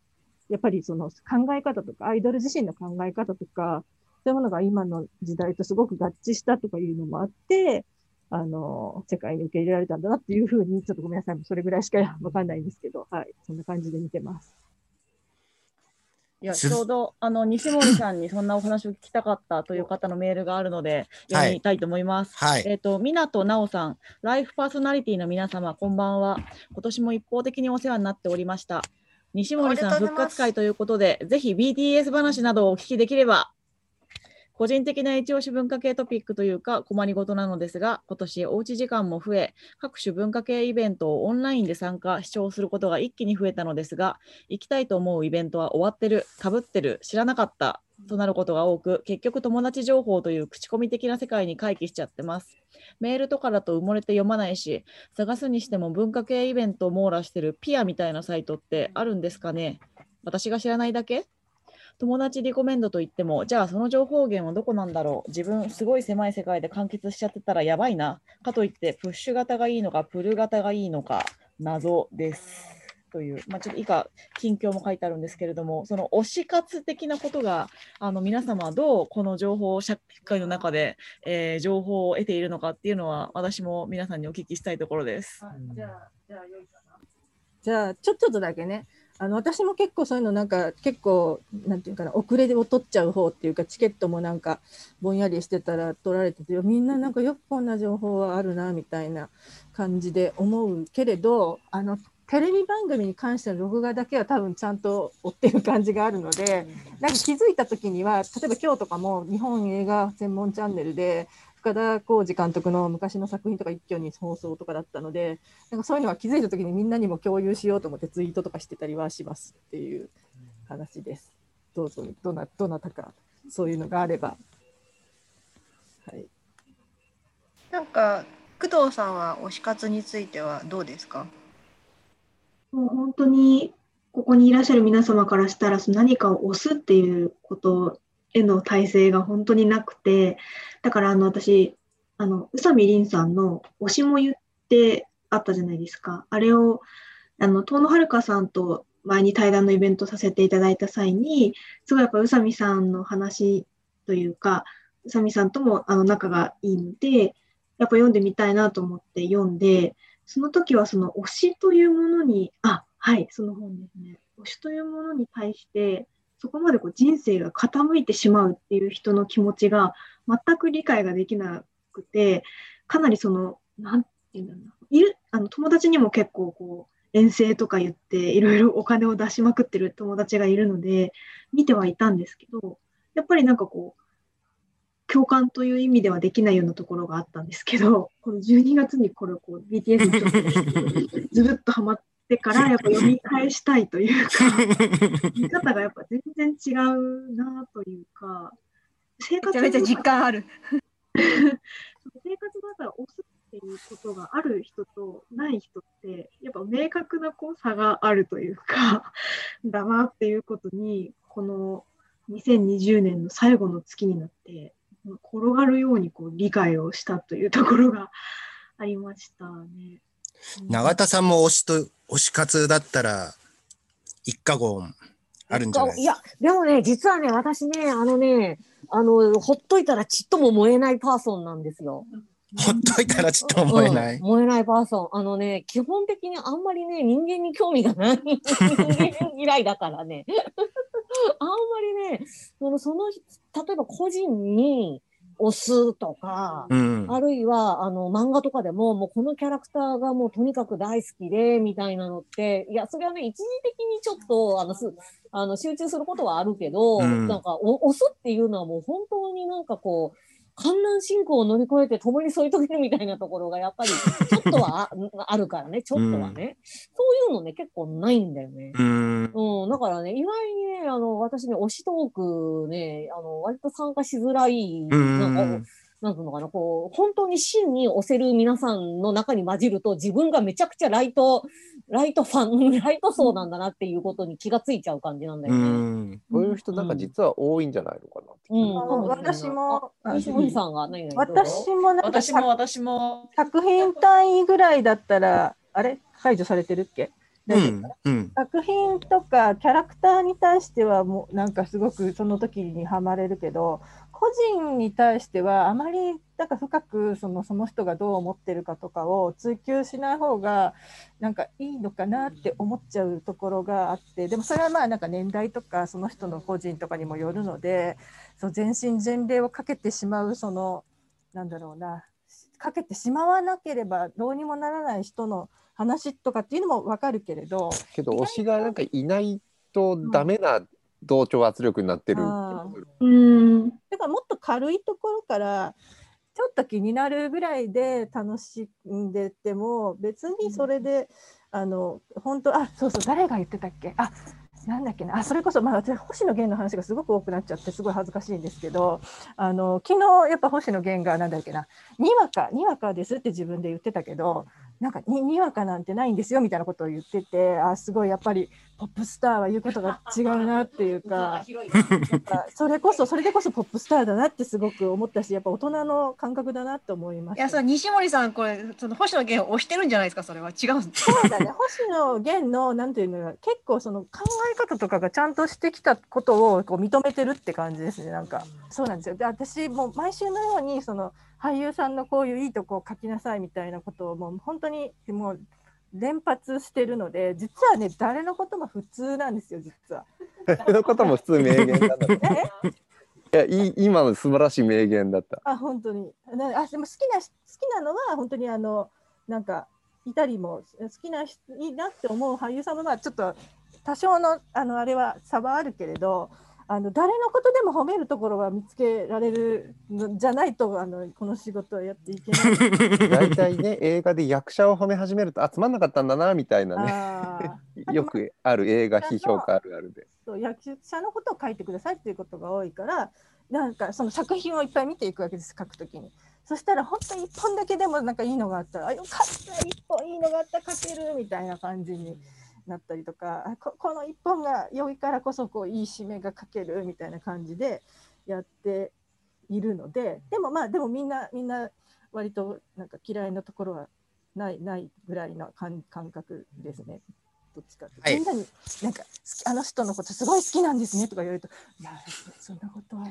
やっぱりその考え方とか、アイドル自身の考え方とか、そういうものが今の時代とすごく合致したとかいうのもあって、あの、世界に受け入れられたんだなっていうふうに、ちょっとごめんなさい。それぐらいしかわかんないんですけど、はい。そんな感じで見てます。いや、すちょうど、あの、西森さんにそんなお話を聞きたかったという方のメールがあるので、読みたいと思います。はい。えっ、と、湊奈緒さん、ライフパーソナリティの皆様、こんばんは。今年も一方的にお世話になっておりました。西森さん復活会ということで、ぜひ BTS 話などをお聞きできれば。個人的な一押し文化系トピックというか困りごとなのですが、今年おうち時間も増え、各種文化系イベントをオンラインで参加、視聴することが一気に増えたのですが、行きたいと思うイベントは終わってる、かぶってる、知らなかったとなることが多く、結局友達情報という口コミ的な世界に回帰しちゃってます。メールとかだと埋もれて読まないし、探すにしても文化系イベントを網羅してるピアみたいなサイトってあるんですかね？私が知らないだけ？友達リコメンドといっても、じゃあその情報源はどこなんだろう？自分すごい狭い世界で完結しちゃってたらやばいな。かといってプッシュ型がいいのかプル型がいいのか謎です。という、まあ、ちょっと以下近況も書いてあるんですけれども、その推し活的なことがあの皆様はどうこの情報社会の中で、えー情報を得ているのかっていうのは私も皆さんにお聞きしたいところです。じゃあ、じゃあ、良いかな。じゃあ、ちょ、ちょっとだけね。あの、私も結構そういうのなんか、結構、なんていうかな、遅れを取っちゃう方っていうか、チケットもなんか、ぼんやりしてたら取られてて、みんななんかよくこんな情報はあるな、みたいな感じで思うけれど、あの、テレビ番組に関しての録画だけは多分ちゃんと追ってる感じがあるので、なんか気づいた時には、例えば今日とかも日本映画専門チャンネルで、深田浩二監督の昔の作品とか一挙に放送とかだったので、なんかそういうのは気づいた時にみんなにも共有しようと思ってツイートとかしてたりはしますっていう話です。どうぞ、どな、どなたかそういうのがあれば。はい。なんか工藤さんは推し活についてはどうですか？もう本当にここにいらっしゃる皆様からしたら何かを押すっていうことへの体制が本当になくてだからあの私あの宇佐美凛さんの「推しも言って」あったじゃないですかあれをあの遠野遥さんと前に対談のイベントさせていただいた際にすごいやっぱ宇佐美さんの話というか宇佐美さんともあの仲がいいのでやっぱ読んでみたいなと思って読んでその時はその推しというものに、あ、はい、その本ですね。推しというものに対して、そこまでこう人生が傾いてしまうっていう人の気持ちが全く理解ができなくて、かなりその、なんていうんだろう。いる、あの、友達にも結構こう、遠征とか言って、いろいろお金を出しまくってる友達がいるので、見てはいたんですけど、やっぱりなんかこう、共感という意味ではできないようなところがあったんですけど、この12月にこれをこう BTS にちょっとずぶっとハマってから、やっぱ読み返したいというか、*laughs* 見方がやっぱ全然違うなというか、生めちゃめちゃ実感ある。*laughs* 生活の中で押すっていうことがある人とない人って、やっぱ明確なこう差があるというか、*laughs* だなっていうことに、この2020年の最後の月になって、転がるようにこう理解をしたというところがありましたね。永田さんも推しと、推し活だったら、一過言あるんじゃない？いや、でもね、実はね、私ね、あのね、あの、ほっといたらちっとも燃えないパーソンなんですよ。ほっといたらちょっと思えない？うん燃えないパーソン。あのね、基本的にあんまりね、人間に興味がない。人間嫌いだからね。あんまりね、その、その、例えば個人に押すとか、うん。あるいは、あの、漫画とかでも、もうこのキャラクターがもうとにかく大好きで、みたいなのって、いや、それはね、一時的にちょっと、あの、す、あの、集中することはあるけど、うんなんか、お押すっていうのはもう本当になんかこう、観覧進行を乗り越えて共に添い遂げるみたいなところがやっぱり *laughs* ちょっとはああるからね、ちょっとはね。そういうのね、結構ないんだよね。うん。うん、だからね、意外にね、あの、私ね、推しトークね、あの、割と参加しづらい、うんなんか、なんていうのかな、こう、本当に真に押せる皆さんの中に混じると、自分がめちゃくちゃライト、ライトファン、*laughs* ライト層なんだなっていうことに気がついちゃう感じなんだようね。ん。そういう人なんか実は多いんじゃないのかなって気うん、私も。あ西森さんが何私もなんか私も私も。作品単位ぐらいだったら、あれ？解除されてるっけ？うん。うん。作品とかキャラクターに対してはもうなんかすごくその時にはまれるけど個人に対してはあまりなんか深くそのその人がどう思ってるかとかを追求しない方がなんかいいのかなって思っちゃうところがあってでもそれはまあなんか年代とかその人の個人とかにもよるのでそう全身全霊をかけてしまうそのなんだろうなかけてしまわなければどうにもならない人の話とかっていうのも分かるけれどけど推しがなんかいないとダメな同調圧力になってる。うん。だからもっと軽いところからちょっと気になるぐらいで楽しんでても別にそれで、あの本当あそうそう誰が言ってたっけ？あなんだっけな？あそれこそ、まあ、私星野源の話がすごく多くなっちゃってすごい恥ずかしいんですけどあの昨日やっぱ星野源がなんだっけな？にわかにわかですって自分で言ってたけどなんかににわかなんてないんですよみたいなことを言っててあすごいやっぱりポップスターは言うことが違うなっていうか。それこそそれでこそポップスターだなってすごく思ったしやっぱ大人の感覚だなって思いました。いや、それ西森さん、これ、その星野源を押してるんじゃないですか、それは。違うんです。そうだね星野源のなんていうの結構その考え方とかがちゃんとしてきたことをこう認めてるって感じですねなんかそうなんですよで私もう毎週のようにその俳優さんのこういういいとこを書きなさいみたいなことをもう本当にもう連発してるので実はね誰のことも普通なんですよ実は。そのことも普通名言なんだった。*laughs* いやい今の素晴らしい名言だった。あ本当になあでも好きな好きなのは本当にあのなんかいたりも好きな人いいなって思う俳優さんもまあちょっと多少のあのあれは差はあるけれどあの誰のことでも褒めるところは見つけられるのじゃないとあのこの仕事をやっていけない。*laughs* 大体ね映画で役者を褒め始めるとあつまんなかったんだなみたいなねよくある映画批評家あるあるで。そう役者のことを書いてくださいっていうことが多いからなんかその作品をいっぱい見ていくわけです書くときに。そしたら本当に一本だけでもなんかいいのがあったらあよかった一本いいのがあった書けるみたいな感じになったりとかあここの一本が良いからこそこういい締めが書けるみたいな感じでやっているのででもまあでもみんなみんな割となんか嫌いなところはないないぐらいの感感覚ですね。どっちかっていうとはいみんなになんかあの人のことすごい好きなんですねとか言われるといやそんなことは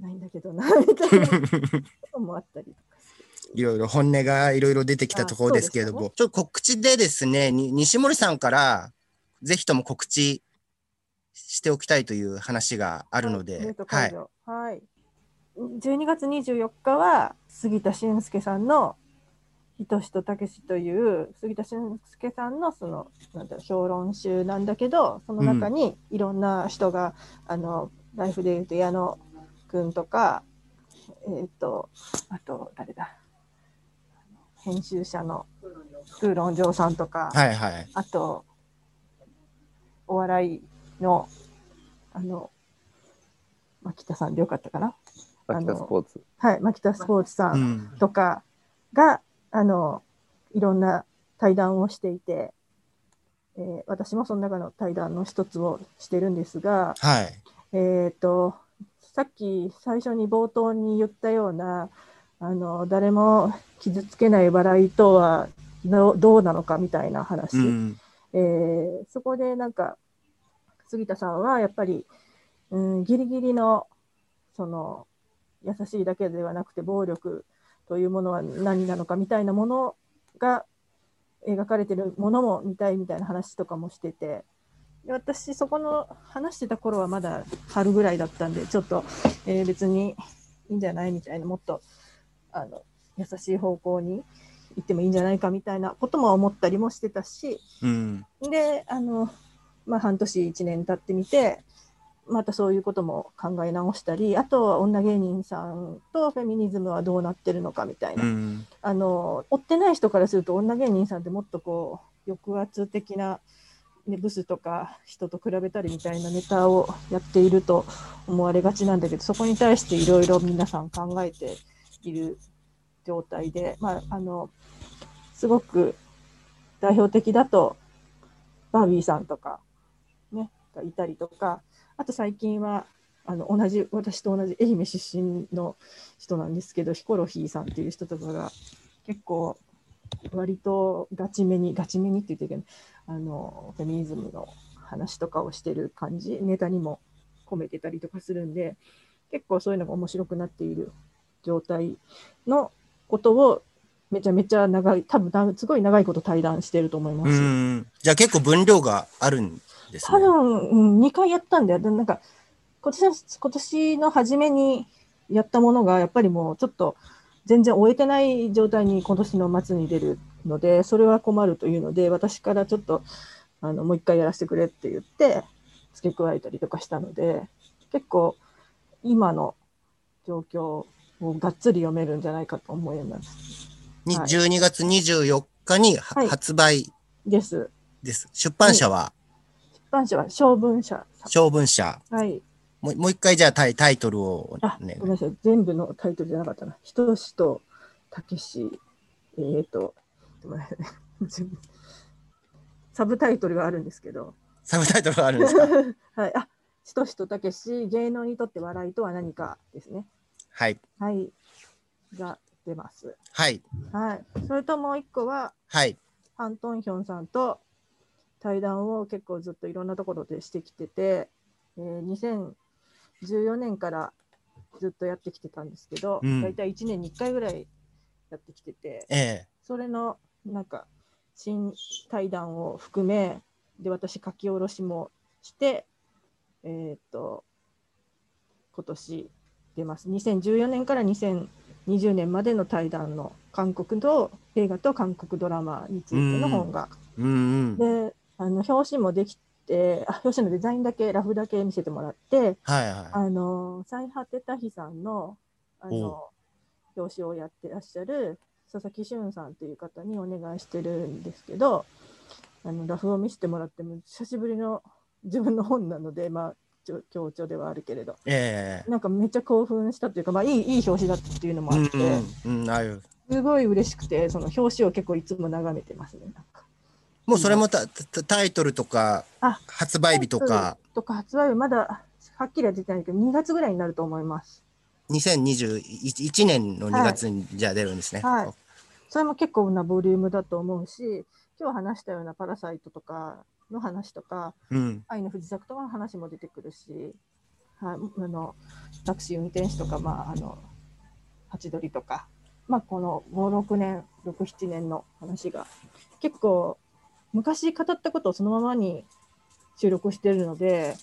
ないんだけどなみたいなこともあったりと。いろいろ本音がいろいろ出てきたところですけれども、ちょっと告知でですね、に西森さんからぜひとも告知しておきたいという話があるので、はい、はい。はい。12月24日は杉田俊介さんの「ひとしとたけし」という杉田俊介さんのそのなんだろう評論集なんだけどその中にいろんな人が、あのライフでいうと矢野くんとかえっ、と、あと、誰だ？編集者の空論城さんとか、はいはい。あと、お笑いの、あの、牧田さんでよかったかな？秋田スポーツ。はい、牧田スポーツさうんん。とかが、あの、いろんな対談をしていて、えー私もその中の対談の一つをしてるんですが、はい。えっ、と、さっき最初に冒頭に言ったような、あの、誰も傷つけない笑いとはどうどうなのかみたいな話。うん。えーそこでなんか、杉田さんはやっぱり、うん、ギリギリの、その、優しいだけではなくて、暴力というものは何なのかみたいなものが描かれてるものも見たいみたいな話とかもしてて、で私、そこの話してた頃はまだ春ぐらいだったんで、ちょっと、えー別にいいんじゃないみたいな、もっと、あの、優しい方向に行ってもいいんじゃないかみたいなことも思ったりもしてたし、うん。で、あの、まあ、半年、1年経ってみて、またそういうことも考え直したり、あとは女芸人さんとフェミニズムはどうなってるのかみたいな。うん。あの、追ってない人からすると女芸人さんってもっとこう、抑圧的な、ね、ブスとか人と比べたりみたいなネタをやっていると思われがちなんだけど、そこに対していろいろ皆さん考えている状態で、まあ、あの、すごく代表的だと、バービーさんとか、ね、がいたりとか、あと最近は、あの、同じ、私と同じ愛媛出身の人なんですけど、ヒコロヒーさんっていう人とかが、結構、割とガチめに、ガチめにって言ってるけど、あの、フェミニズムの話とかをしてる感じ、ネタにも込めてたりとかするんで、結構そういうのが面白くなっている状態のことを、めちゃめちゃ長い、多分なすごい長いこと対談してると思います。うん。じゃあ結構分量があるんですね。多分、うん、2回やったんだよ。でなんか、今年の、今年の初めにやったものが、やっぱりもうちょっと全然終えてない状態に今年の末に出るので、それは困るというので、私からちょっと、あの、もう一回やらせてくれって言って、付け加えたりとかしたので、結構、今の状況をがっつり読めるんじゃないかと思います。にはい12月24日にははい発売です。です。出版社は？出版社は小文社さ小文社。ん。はい。もうもう一回じゃあタイタイトルをあ、ねご。めんなさい。全部のタイトルじゃなかったな。ひとしとたけし、えーと、サブタイトルがあるんですけど。サブタイトルがあるんですか？*laughs* はい。あ、ひとしとたけし、芸能にとって笑いとは何かですね。はい。はい。が出ます。はい。はい。それともう一個は、はい。ファン・トンヒョンさんと対談を結構ずっといろんなところでしてきてて、えー2014年からずっとやってきてたんですけど、うん大体1年に1回ぐらいやってきてて、ええ。それのなんか新対談を含め、で、私書き下ろしもして、えーっと、今年出ます。2014年から2020年までの対談の韓国と映画と韓国ドラマについての本が。うんうん。で、あの表紙もできて、あ表紙のデザインだけ、ラフだけ見せてもらって、はいはあの、最果てた日さんの、あの、表紙をやってらっしゃる佐々木俊さんという方にお願いしてるんですけど、あの、ラフを見せてもらっても、久しぶりの自分の本なので、まあ、強調ではあるけれど、い。ええ。なんかめっちゃ興奮したというか、まあ、いい、いい表紙だったっていうのもあって、うんうん。すごい嬉しくて、その表紙を結構いつも眺めてますね。もうそれもたたタイトルとかあ発売日とかとか発売日まだはっきりは出てないけど、2月ぐらいになると思います。2021年の2月にじゃあ出るんですね。はいそれも結構なボリュームだと思うし、今日話したようなパラサイトとかの話とか、うん。愛の不時着とかの話も出てくるし、はい、あのタクシー運転手とか、まあ、あのハチドリとか、まあ、この5、6年、6、7年の話が結構昔語ったことをそのままに収録してるので、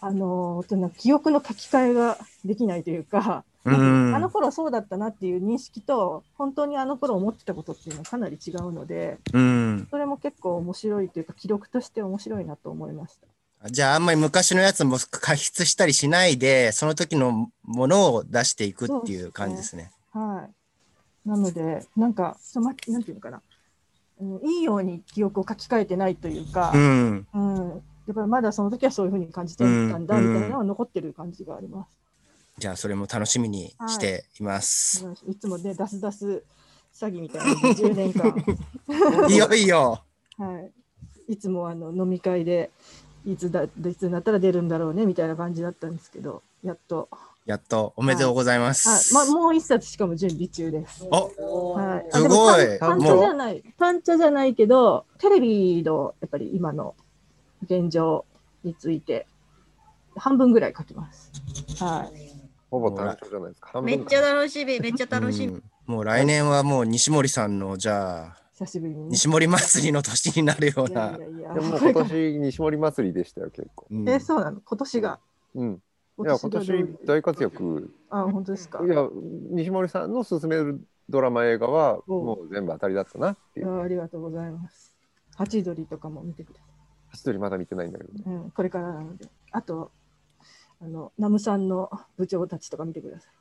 あの記憶の書き換えができないというか、うんあの頃そうだったなっていう認識と、本当にあの頃思ってたことっていうのはかなり違うので、うん。それも結構面白いというか、記録として面白いなと思いました。じゃああんまり昔のやつも加筆したりしないで、その時のものを出していくっていう感じですね。はい。なので、なんか、そのなんていうのかな、うん、いいように記憶を書き換えてないというか、うん。うん、やっぱりまだその時はそういうふうに感じてたんだうんみたいなのは残ってる感じがあります。じゃあそれも楽しみにしています。いつもね、出す出す詐欺みたいなので10年間。い *laughs* いよいいよ。はい。いつもあの飲み会で、いつだ、いつになったら出るんだろうねみたいな感じだったんですけど、やっと。やっとおめでとうございまはい、す。ま、もう一冊しかも準備中です。おはい、すごいあでも単単茶じゃない、単茶じゃないけど、テレビのやっぱり今の現状について、半分ぐらい書きます。はい。ほぼ単調じゃないですか。めっちゃ楽しみ、めっちゃ楽しみ。うんもう来年はもう西森さんのじゃあ久しぶりに、ね。西森祭りの年になるような。いやいやでももう今年西森祭りでしたよ結構。*laughs* うんえ、そうなの？今年が？うん。いや今今年大活躍。あ、本当ですか？いや西森さんの勧めるドラマ映画はもう全部当たりだったなっていう。あありがとうございます。ハチドリとかも見てくださ一人まだ見てないんだけどね。い。うん、これからなので。あと、あの、ナムさんの部長たちとか見てください。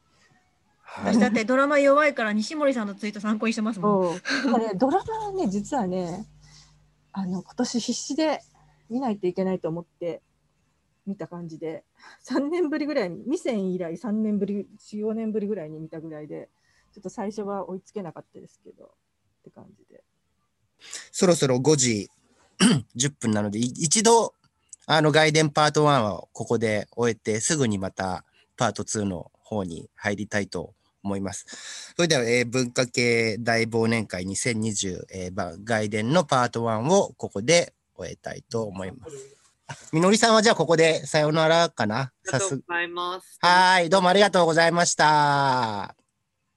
私だってドラマ弱いから西森さんのツイート参考にしてますもん。*laughs* ね、ドラマはね、実はね、あの、今年必死で見ないといけないと思って見た感じで、3年ぶりぐらいに、未戦以来3年ぶり、4、5年ぶりぐらいに見たぐらいで、ちょっと最初は追いつけなかったですけど、って感じで。そろそろ5時10分なので、い一度、あの、外伝パート1はここで終えて、すぐにまたパート2の方に入りたいと思います。それでは、えー文化系大忘年会2020、えーば外伝のパート1をここで終えたいと思います。あみのりさんはじゃあここでさようならかな？ありがとうございます。はい、どうもありがとうございました。